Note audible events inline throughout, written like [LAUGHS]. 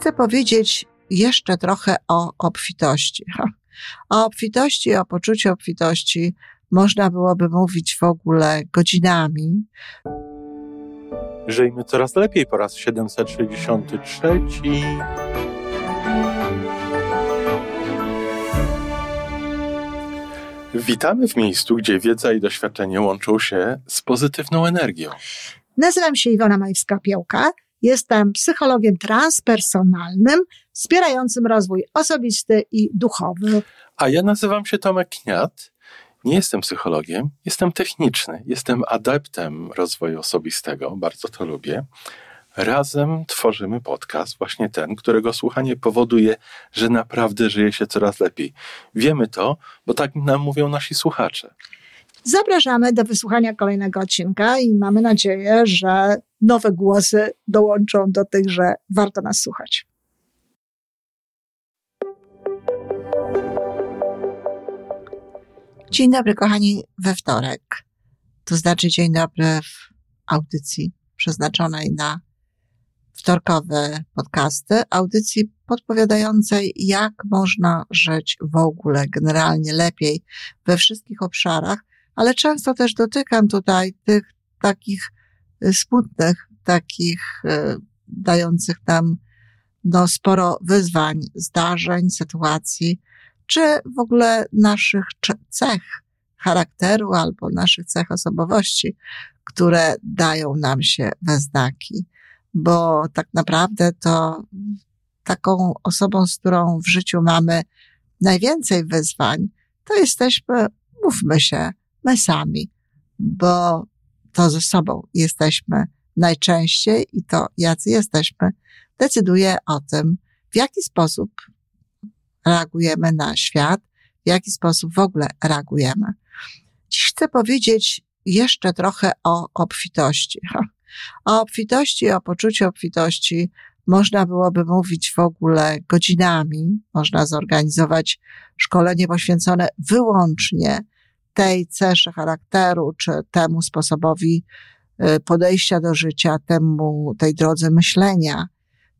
chcę powiedzieć jeszcze trochę o obfitości. [LAUGHS] O obfitości, o poczuciu obfitości można byłoby mówić w ogóle godzinami. Żyjmy coraz lepiej po raz 763. Witamy w miejscu, gdzie wiedza i doświadczenie łączą się z pozytywną energią. Nazywam się Iwona Majwska-Piołka. Jestem psychologiem transpersonalnym, wspierającym rozwój osobisty i duchowy. A ja nazywam się Tomek Kniat. Nie jestem psychologiem, jestem techniczny, jestem adeptem rozwoju osobistego, bardzo to lubię. Razem tworzymy podcast, właśnie ten, którego słuchanie powoduje, że naprawdę żyje się coraz lepiej. Wiemy to, bo tak nam mówią nasi słuchacze. Zapraszamy do wysłuchania kolejnego odcinka i mamy nadzieję, że nowe głosy dołączą do tych, że warto nas słuchać. Dzień dobry, kochani, we wtorek. To znaczy dzień dobry w audycji przeznaczonej na wtorkowe podcasty, audycji podpowiadającej, jak można żyć w ogóle generalnie lepiej we wszystkich obszarach, ale często też dotykam tutaj tych takich smutnych, takich y, dających nam no, sporo wyzwań, zdarzeń, sytuacji, czy w ogóle naszych cech charakteru albo naszych cech osobowości, które dają nam się we znaki. Bo tak naprawdę to taką osobą, z którą w życiu mamy najwięcej wyzwań, to jesteśmy, mówmy się, my sami, bo to ze sobą jesteśmy najczęściej i to, jacy jesteśmy, decyduje o tym, w jaki sposób reagujemy na świat, w jaki sposób w ogóle reagujemy. Dziś chcę powiedzieć jeszcze trochę o obfitości. [LAUGHS] O obfitości, o poczuciu obfitości można byłoby mówić w ogóle godzinami. Można zorganizować szkolenie poświęcone wyłącznie tej cesze charakteru, czy temu sposobowi y, podejścia do życia, temu, tej drodze myślenia,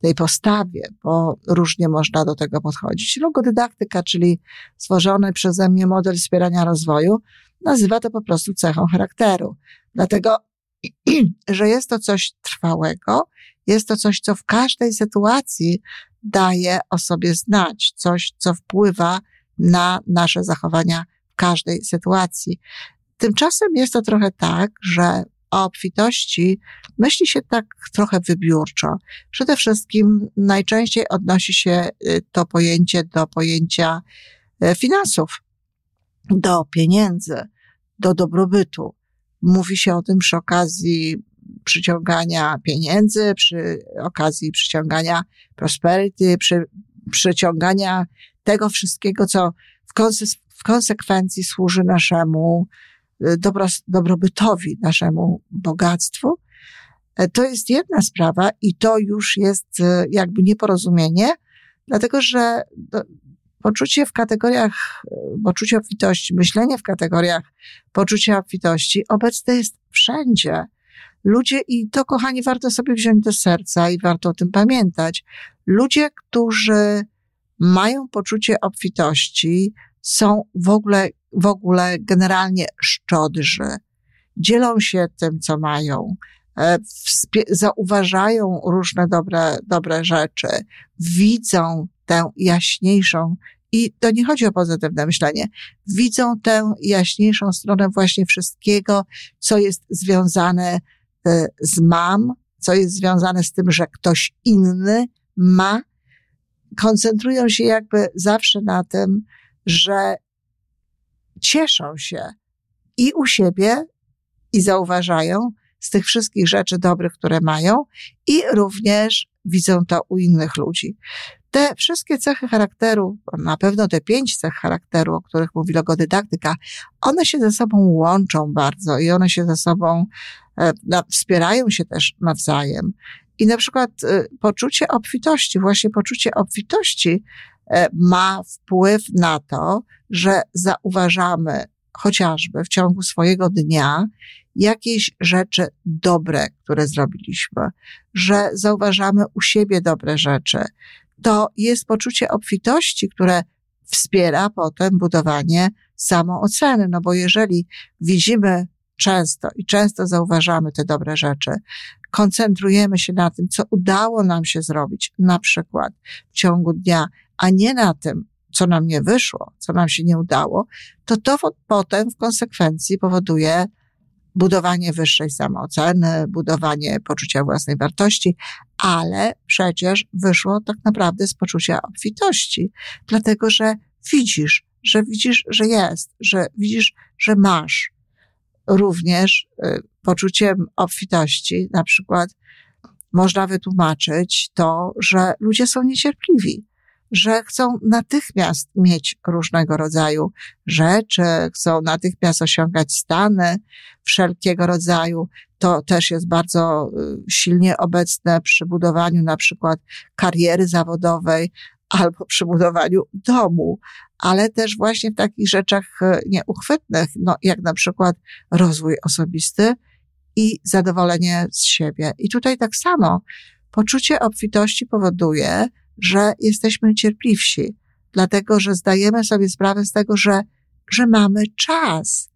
tej postawie, bo różnie można do tego podchodzić. Logodydaktyka, czyli stworzony przeze mnie model wspierania rozwoju, nazywa to po prostu cechą charakteru. Dlatego, [CLEARS THROAT] że jest to coś trwałego, jest to coś, co w każdej sytuacji daje o sobie znać, coś, co wpływa na nasze zachowania każdej sytuacji. Tymczasem jest to trochę tak, że o obfitości myśli się tak trochę wybiórczo. Przede wszystkim najczęściej odnosi się y, to pojęcie do pojęcia y, finansów, do pieniędzy, do dobrobytu. Mówi się o tym przy okazji przyciągania pieniędzy, przy okazji przyciągania prosperity, przy przyciągania tego wszystkiego, co w, w konsekwencji służy naszemu y, dobro, dobrobytowi, naszemu bogactwu. E, to jest jedna sprawa i to już jest y, jakby nieporozumienie, dlatego że poczucie w kategoriach, y, poczucie obfitości, myślenie w kategoriach poczucia obfitości obecne jest wszędzie. Ludzie, i to kochani, warto sobie wziąć do serca i warto o tym pamiętać. Ludzie, którzy mają poczucie obfitości, są w ogóle, w ogóle generalnie szczodrzy, dzielą się tym, co mają, e, zauważają różne dobre, dobre rzeczy, widzą tę jaśniejszą, i to nie chodzi o pozytywne myślenie, widzą tę jaśniejszą stronę właśnie wszystkiego, co jest związane e, z mam, co jest związane z tym, że ktoś inny ma. Koncentrują się jakby zawsze na tym, że cieszą się i u siebie, i zauważają z tych wszystkich rzeczy dobrych, które mają, i również widzą to u innych ludzi. Te wszystkie cechy charakteru, na pewno te pięć cech charakteru, o których mówi logodydaktyka, one się ze sobą łączą bardzo i one się ze sobą e, wspierają się też nawzajem. I na przykład y, poczucie obfitości, właśnie poczucie obfitości e, ma wpływ na to, że zauważamy chociażby w ciągu swojego dnia, jakieś rzeczy dobre, które zrobiliśmy, że zauważamy u siebie dobre rzeczy, to jest poczucie obfitości, które wspiera potem budowanie samooceny. No bo jeżeli widzimy często i często zauważamy te dobre rzeczy, koncentrujemy się na tym, co udało nam się zrobić, na przykład w ciągu dnia, a nie na tym, co nam nie wyszło, co nam się nie udało, to to potem w konsekwencji powoduje budowanie wyższej samooceny, budowanie poczucia własnej wartości, ale przecież wyszło tak naprawdę z poczucia obfitości, dlatego że widzisz, że widzisz, że jest, że widzisz, że masz. Również y, poczuciem obfitości, na przykład, można wytłumaczyć to, że ludzie są niecierpliwi że chcą natychmiast mieć różnego rodzaju rzeczy, chcą natychmiast osiągać stany wszelkiego rodzaju. To też jest bardzo y, silnie obecne przy budowaniu na przykład kariery zawodowej albo przy budowaniu domu, ale też właśnie w takich rzeczach y, nieuchwytnych, no, jak na przykład rozwój osobisty i zadowolenie z siebie. I tutaj tak samo poczucie obfitości powoduje, że jesteśmy cierpliwsi, dlatego że zdajemy sobie sprawę z tego, że, że mamy czas,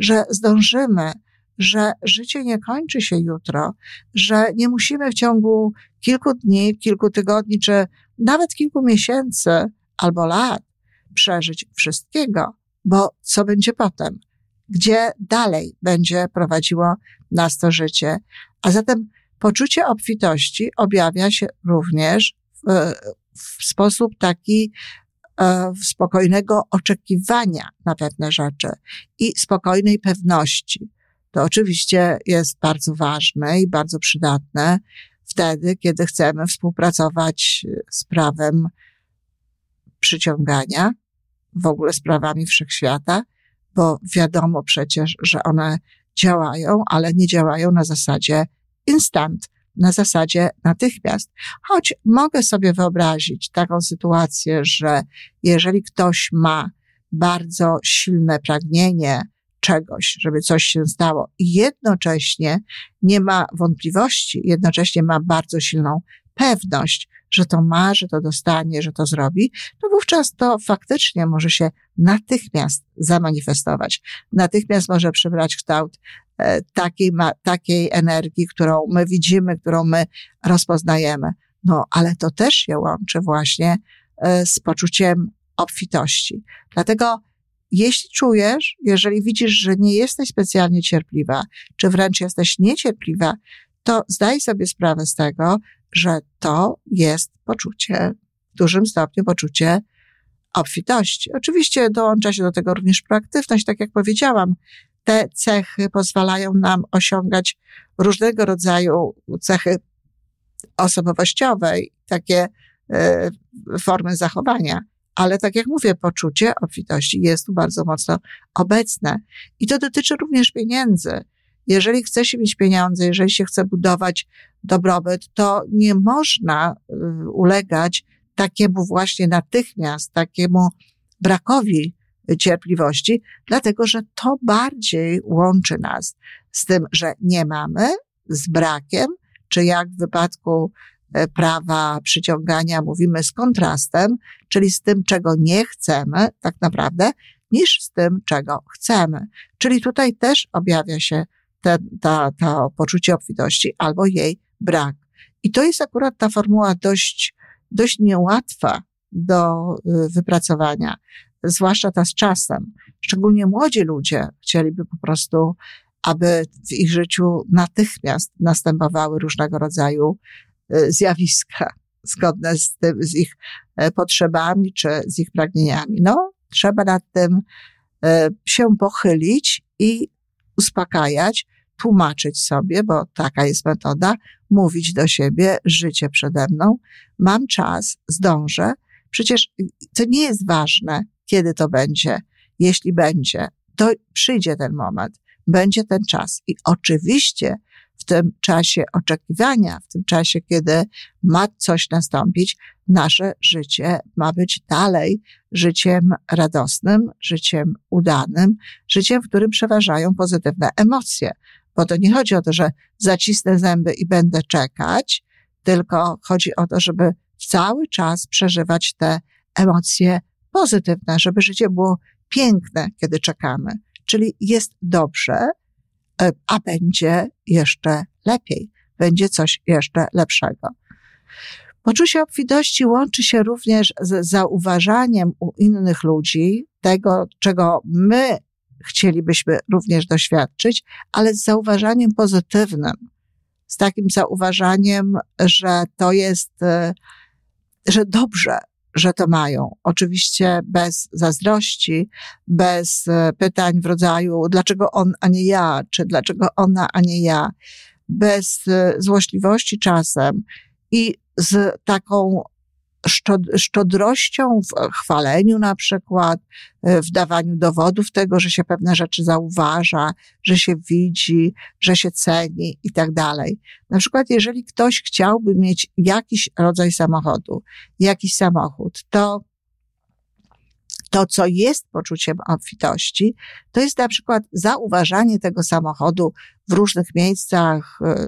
że zdążymy, że życie nie kończy się jutro, że nie musimy w ciągu kilku dni, kilku tygodni, czy nawet kilku miesięcy albo lat przeżyć wszystkiego, bo co będzie potem? Gdzie dalej będzie prowadziło nas to życie? A zatem poczucie obfitości objawia się również w sposób taki e, spokojnego oczekiwania na pewne rzeczy i spokojnej pewności. To oczywiście jest bardzo ważne i bardzo przydatne wtedy, kiedy chcemy współpracować z prawem przyciągania, w ogóle z prawami wszechświata, bo wiadomo przecież, że one działają, ale nie działają na zasadzie instant na zasadzie natychmiast. Choć mogę sobie wyobrazić taką sytuację, że jeżeli ktoś ma bardzo silne pragnienie czegoś, żeby coś się stało i jednocześnie nie ma wątpliwości, jednocześnie ma bardzo silną pewność, że to ma, że to dostanie, że to zrobi, to wówczas to faktycznie może się natychmiast zamanifestować. Natychmiast może przybrać kształt takiej, ma, takiej energii, którą my widzimy, którą my rozpoznajemy. No, ale to też się łączy właśnie e, z poczuciem obfitości. Dlatego jeśli czujesz, jeżeli widzisz, że nie jesteś specjalnie cierpliwa, czy wręcz jesteś niecierpliwa, to zdaj sobie sprawę z tego, że to jest poczucie, w dużym stopniu poczucie obfitości. Oczywiście dołącza się do tego również proaktywność, tak jak powiedziałam. Te cechy pozwalają nam osiągać różnego rodzaju cechy osobowościowe, takie y, formy zachowania. Ale tak jak mówię, poczucie obfitości jest tu bardzo mocno obecne. I to dotyczy również pieniędzy. Jeżeli chce się mieć pieniądze, jeżeli się chce budować dobrobyt, to nie można y, ulegać takiemu właśnie natychmiast, takiemu brakowi cierpliwości, dlatego że to bardziej łączy nas z tym, że nie mamy, z brakiem, czy jak w wypadku e, prawa przyciągania mówimy z kontrastem, czyli z tym, czego nie chcemy, tak naprawdę, niż z tym, czego chcemy. Czyli tutaj też objawia się te, ta, to poczucie obfitości albo jej brak. I to jest akurat ta formuła dość, dość niełatwa do y, wypracowania, zwłaszcza ta z czasem. Szczególnie młodzi ludzie chcieliby po prostu, aby w ich życiu natychmiast następowały różnego rodzaju y, zjawiska zgodne z, tym, z ich e, potrzebami czy z ich pragnieniami. No, trzeba nad tym e, się pochylić i uspokajać, tłumaczyć sobie, bo taka jest metoda, mówić do siebie, życie przede mną, mam czas, zdążę. Przecież to nie jest ważne, kiedy to będzie. Jeśli będzie, to przyjdzie ten moment, będzie ten czas. I oczywiście w tym czasie oczekiwania, w tym czasie, kiedy ma coś nastąpić, nasze życie ma być dalej życiem radosnym, życiem udanym, życiem, w którym przeważają pozytywne emocje Bo to nie chodzi o to, że zacisnę zęby i będę czekać, tylko chodzi o to, żeby cały czas przeżywać te emocje pozytywne, żeby życie było piękne, kiedy czekamy. Czyli jest dobrze, e, a będzie jeszcze lepiej, będzie coś jeszcze lepszego. Poczucie obfitości łączy się również z zauważaniem u innych ludzi tego, czego my chcielibyśmy również doświadczyć, ale z zauważaniem pozytywnym, z takim zauważaniem, że to jest, e, że dobrze, że to mają. Oczywiście bez zazdrości, bez e, pytań w rodzaju, dlaczego on, a nie ja, czy dlaczego ona, a nie ja, bez e, złośliwości czasem i z taką szczodrością w chwaleniu na przykład, e, w dawaniu dowodów tego, że się pewne rzeczy zauważa, że się widzi, że się ceni i tak dalej. Na przykład, jeżeli ktoś chciałby mieć jakiś rodzaj samochodu, jakiś samochód, to to, co jest poczuciem obfitości, to jest na przykład zauważanie tego samochodu w różnych miejscach, e,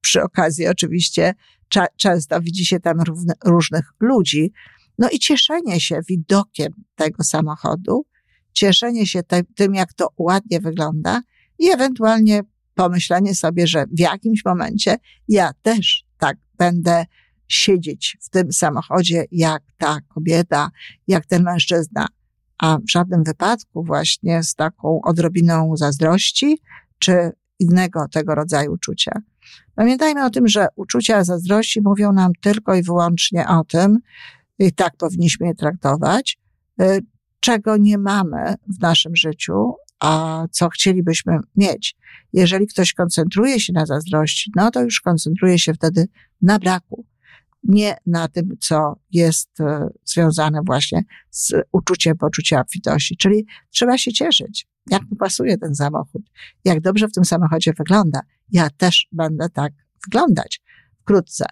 przy okazji oczywiście cza, często widzi się tam różnych ludzi. No i cieszenie się widokiem tego samochodu, cieszenie się te, tym, jak to ładnie wygląda i ewentualnie pomyślenie sobie, że w jakimś momencie ja też tak będę siedzieć w tym samochodzie, jak ta kobieta, jak ten mężczyzna. A w żadnym wypadku właśnie z taką odrobiną zazdrości czy innego tego rodzaju uczucia. Pamiętajmy o tym, że uczucia zazdrości mówią nam tylko i wyłącznie o tym, i tak powinniśmy je traktować, y, czego nie mamy w naszym życiu, a co chcielibyśmy mieć. Jeżeli ktoś koncentruje się na zazdrości, no to już koncentruje się wtedy na braku, nie na tym, co jest y, związane właśnie z uczuciem poczucia obfitości. Czyli trzeba się cieszyć jak mi pasuje ten samochód, jak dobrze w tym samochodzie wygląda. Ja też będę tak wyglądać wkrótce.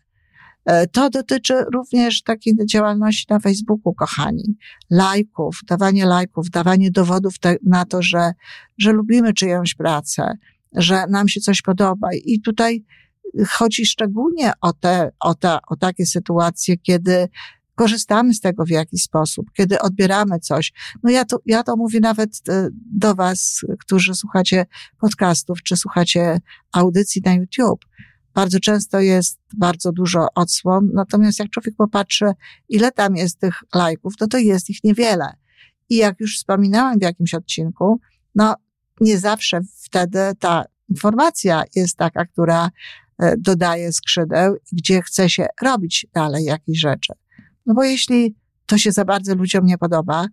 E, to dotyczy również takiej działalności na Facebooku, kochani. Lajków, dawanie lajków, dawanie dowodów te, na to, że, że lubimy czyjąś pracę, że nam się coś podoba. I tutaj chodzi szczególnie o te, o, te, o takie sytuacje, kiedy korzystamy z tego w jakiś sposób, kiedy odbieramy coś. No ja to, ja to mówię nawet e, do Was, którzy słuchacie podcastów, czy słuchacie audycji na YouTube. Bardzo często jest bardzo dużo odsłon, natomiast jak człowiek popatrzy, ile tam jest tych lajków, no to jest ich niewiele. I jak już wspominałam w jakimś odcinku, no nie zawsze wtedy ta informacja jest taka, która e, dodaje skrzydeł, gdzie chce się robić dalej jakieś rzeczy. No bo jeśli to się za bardzo ludziom nie podoba,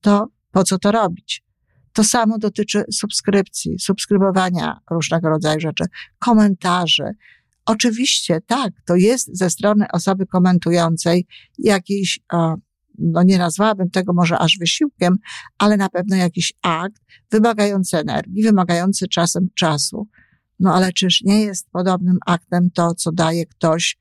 to po co to robić? To samo dotyczy subskrypcji, subskrybowania różnego rodzaju rzeczy, komentarzy. Oczywiście tak, to jest ze strony osoby komentującej jakiś, no nie nazwałabym tego może aż wysiłkiem, ale na pewno jakiś akt wymagający energii, wymagający czasem czasu. No ale czyż nie jest podobnym aktem to, co daje ktoś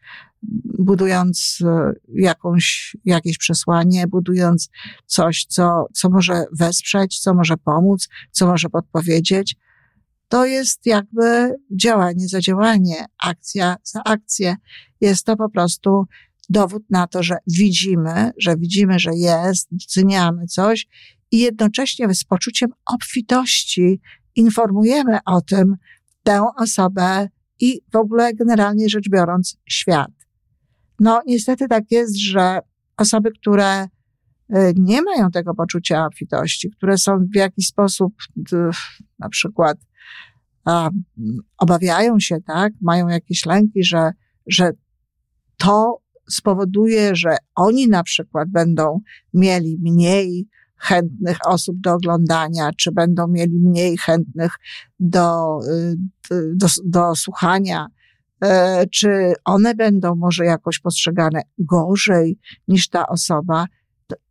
budując e, jakąś, jakieś przesłanie, budując coś, co, co może wesprzeć, co może pomóc, co może podpowiedzieć. To jest jakby działanie za działanie, akcja za akcję. Jest to po prostu dowód na to, że widzimy, że widzimy, że jest, doceniamy coś i jednocześnie z poczuciem obfitości informujemy o tym tę osobę i w ogóle generalnie rzecz biorąc świat. No, niestety tak jest, że osoby, które y, nie mają tego poczucia obfitości, które są w jakiś sposób, na przykład, obawiają się, tak, mają jakieś lęki, że, że to spowoduje, że oni na przykład będą mieli mniej chętnych osób do oglądania, czy będą mieli mniej chętnych do, y, do, do słuchania E, czy one będą może jakoś postrzegane gorzej niż ta osoba.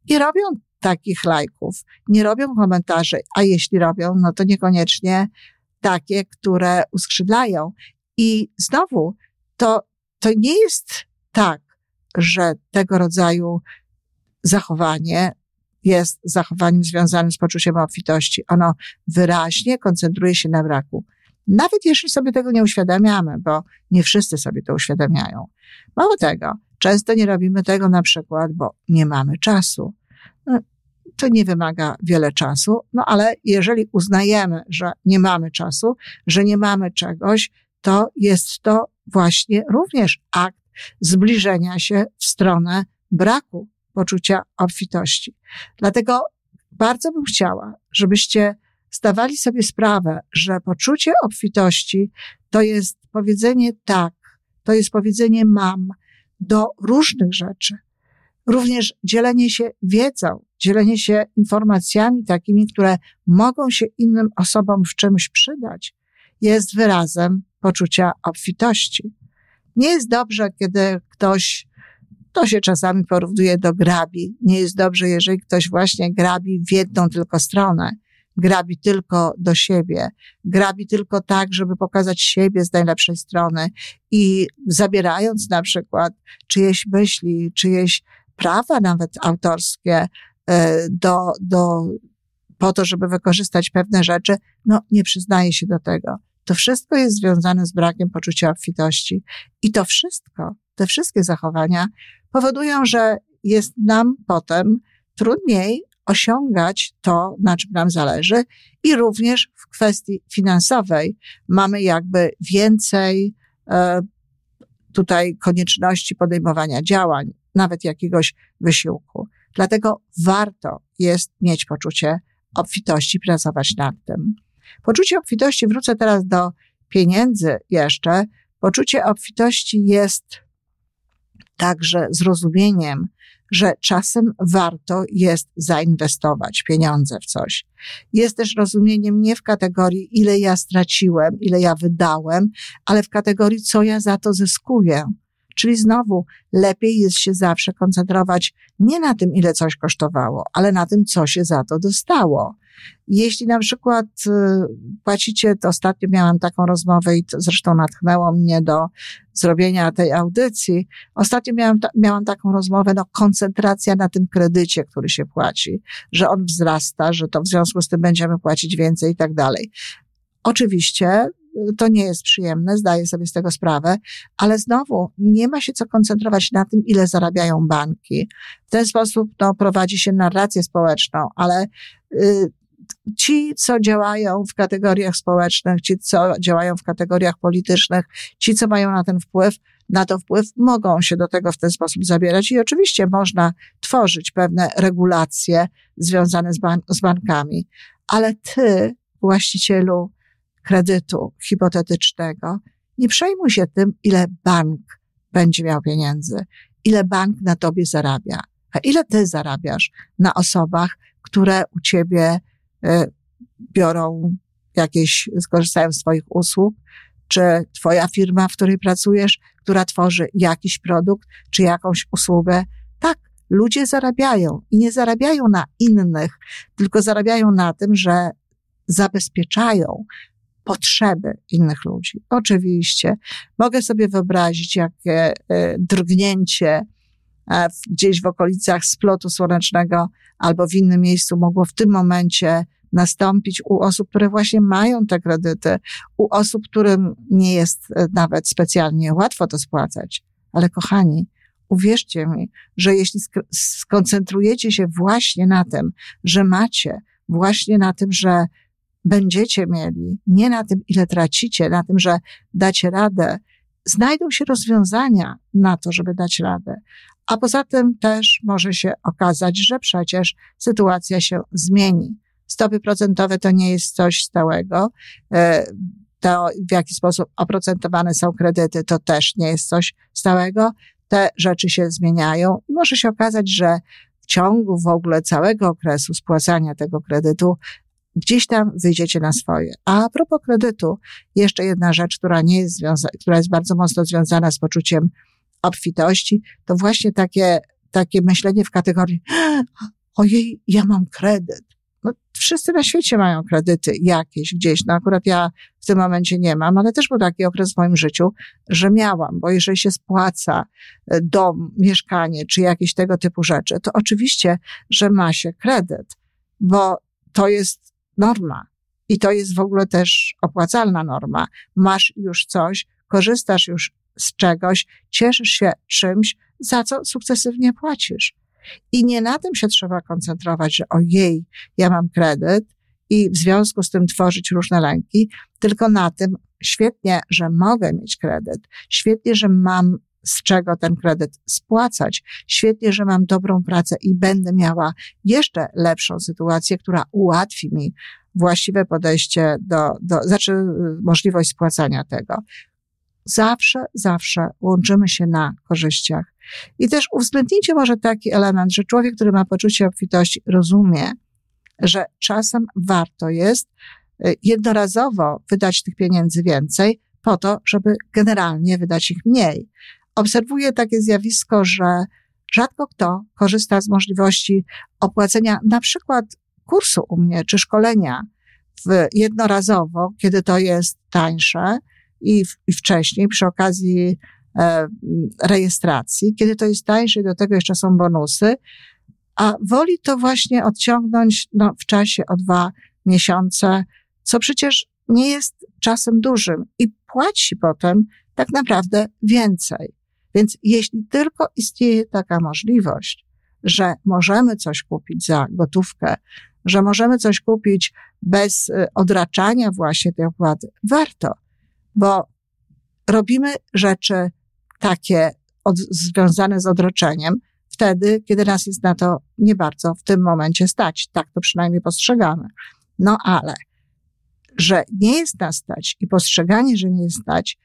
I robią takich lajków, nie robią komentarzy, a jeśli robią, no to niekoniecznie takie, które uskrzydlają. I znowu, to, to nie jest tak, że tego rodzaju zachowanie jest zachowaniem związanym z poczuciem obfitości. Ono wyraźnie koncentruje się na braku. Nawet jeśli sobie tego nie uświadamiamy, bo nie wszyscy sobie to uświadamiają. Mało tego, często nie robimy tego na przykład, bo nie mamy czasu. No, to nie wymaga wiele czasu, no ale jeżeli uznajemy, że nie mamy czasu, że nie mamy czegoś, to jest to właśnie również akt zbliżenia się w stronę braku poczucia obfitości. Dlatego bardzo bym chciała, żebyście zdawali sobie sprawę, że poczucie obfitości to jest powiedzenie tak, to jest powiedzenie mam do różnych rzeczy. Również dzielenie się wiedzą, dzielenie się informacjami takimi, które mogą się innym osobom w czymś przydać, jest wyrazem poczucia obfitości. Nie jest dobrze, kiedy ktoś, to się czasami porównuje do grabi. Nie jest dobrze, jeżeli ktoś właśnie grabi w jedną tylko stronę grabi tylko do siebie, grabi tylko tak, żeby pokazać siebie z najlepszej strony i zabierając na przykład czyjeś myśli, czyjeś prawa nawet autorskie e, do, do, po to, żeby wykorzystać pewne rzeczy, no nie przyznaje się do tego. To wszystko jest związane z brakiem poczucia obfitości. I to wszystko, te wszystkie zachowania powodują, że jest nam potem trudniej osiągać to, na czym nam zależy. I również w kwestii finansowej mamy jakby więcej e, tutaj konieczności podejmowania działań, nawet jakiegoś wysiłku. Dlatego warto jest mieć poczucie obfitości, pracować nad tym. Poczucie obfitości, wrócę teraz do pieniędzy jeszcze. Poczucie obfitości jest także zrozumieniem, że czasem warto jest zainwestować pieniądze w coś. Jest też rozumieniem nie w kategorii, ile ja straciłem, ile ja wydałem, ale w kategorii, co ja za to zyskuję. Czyli znowu lepiej jest się zawsze koncentrować nie na tym, ile coś kosztowało, ale na tym, co się za to dostało. Jeśli na przykład y, płacicie, to ostatnio miałam taką rozmowę i to zresztą natchnęło mnie do zrobienia tej audycji. Ostatnio miałam, miałam taką rozmowę, no koncentracja na tym kredycie, który się płaci, że on wzrasta, że to w związku z tym będziemy płacić więcej i tak dalej. Oczywiście to nie jest przyjemne, zdaję sobie z tego sprawę, ale znowu nie ma się co koncentrować na tym, ile zarabiają banki. W ten sposób no, prowadzi się narrację społeczną, ale y, ci, co działają w kategoriach społecznych, ci, co działają w kategoriach politycznych, ci, co mają na ten wpływ, na to wpływ, mogą się do tego w ten sposób zabierać i oczywiście można tworzyć pewne regulacje związane z, ban z bankami, ale ty, właścicielu kredytu hipotetycznego, nie przejmuj się tym, ile bank będzie miał pieniędzy, ile bank na tobie zarabia, a ile ty zarabiasz na osobach, które u ciebie biorą jakieś, skorzystają z twoich usług, czy twoja firma, w której pracujesz, która tworzy jakiś produkt, czy jakąś usługę. Tak, ludzie zarabiają i nie zarabiają na innych, tylko zarabiają na tym, że zabezpieczają potrzeby innych ludzi. Oczywiście mogę sobie wyobrazić, jakie e, drgnięcie e, gdzieś w okolicach splotu słonecznego albo w innym miejscu mogło w tym momencie nastąpić u osób, które właśnie mają te kredyty, u osób, którym nie jest e, nawet specjalnie łatwo to spłacać. Ale kochani, uwierzcie mi, że jeśli skoncentrujecie się właśnie na tym, że macie, właśnie na tym, że będziecie mieli, nie na tym, ile tracicie, na tym, że dacie radę, znajdą się rozwiązania na to, żeby dać radę. A poza tym też może się okazać, że przecież sytuacja się zmieni. Stopy procentowe to nie jest coś stałego. E, to, w jaki sposób oprocentowane są kredyty, to też nie jest coś stałego. Te rzeczy się zmieniają może się okazać, że w ciągu w ogóle całego okresu spłacania tego kredytu gdzieś tam wyjdziecie na swoje. A, a propos kredytu, jeszcze jedna rzecz, która nie jest związana, która jest bardzo mocno związana z poczuciem obfitości, to właśnie takie, takie myślenie w kategorii, ojej, ja mam kredyt. No, wszyscy na świecie mają kredyty jakieś gdzieś. No akurat ja w tym momencie nie mam, ale też był taki okres w moim życiu, że miałam, bo jeżeli się spłaca e, dom, mieszkanie czy jakieś tego typu rzeczy, to oczywiście, że ma się kredyt, bo to jest norma. i to jest w ogóle też opłacalna norma. Masz już coś, korzystasz już z czegoś, cieszysz się czymś, za co sukcesywnie płacisz. I nie na tym się trzeba koncentrować, że ojej, ja mam kredyt i w związku z tym tworzyć różne lęki, tylko na tym, świetnie, że mogę mieć kredyt, świetnie, że mam z czego ten kredyt spłacać. Świetnie, że mam dobrą pracę i będę miała jeszcze lepszą sytuację, która ułatwi mi właściwe podejście do, do znaczy y, możliwość spłacania tego. Zawsze, zawsze łączymy się na korzyściach. I też uwzględnijcie może taki element, że człowiek, który ma poczucie obfitości, rozumie, że czasem warto jest y, jednorazowo wydać tych pieniędzy więcej, po to, żeby generalnie wydać ich mniej. Obserwuję takie zjawisko, że rzadko kto korzysta z możliwości opłacenia na przykład kursu u mnie czy szkolenia w jednorazowo, kiedy to jest tańsze i, w, i wcześniej przy okazji rejestracji, kiedy to jest tańsze i do tego jeszcze są bonusy, a woli to właśnie odciągnąć no, w czasie o dwa miesiące, co przecież nie jest czasem dużym i płaci potem tak naprawdę więcej. Więc jeśli tylko istnieje taka możliwość, że możemy coś kupić za gotówkę, że możemy coś kupić bez y, odraczania właśnie tej opłaty, warto, bo robimy rzeczy takie od, związane z odroczeniem wtedy, kiedy nas jest na to nie bardzo w tym momencie stać. Tak to przynajmniej postrzegamy. No ale, że nie jest nas stać i postrzeganie, że nie jest stać,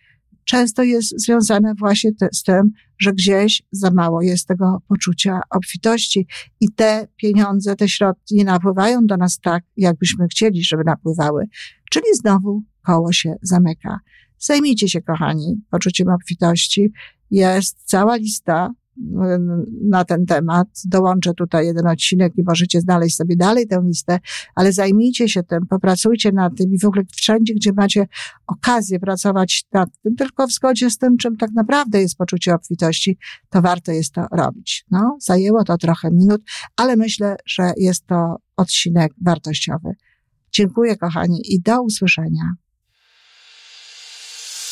często jest związane właśnie te, z tym, że gdzieś za mało jest tego poczucia obfitości i te pieniądze, te środki nie napływają do nas tak, jakbyśmy chcieli, żeby napływały. Czyli znowu koło się zamyka. Zajmijcie się, kochani, poczuciem obfitości. Jest cała lista na ten temat. Dołączę tutaj jeden odcinek i możecie znaleźć sobie dalej tę listę, ale zajmijcie się tym, popracujcie nad tym i w ogóle wszędzie, gdzie macie okazję pracować nad tym, tylko w zgodzie z tym, czym tak naprawdę jest poczucie obfitości, to warto jest to robić. No, zajęło to trochę minut, ale myślę, że jest to odcinek wartościowy. Dziękuję, kochani, i do usłyszenia.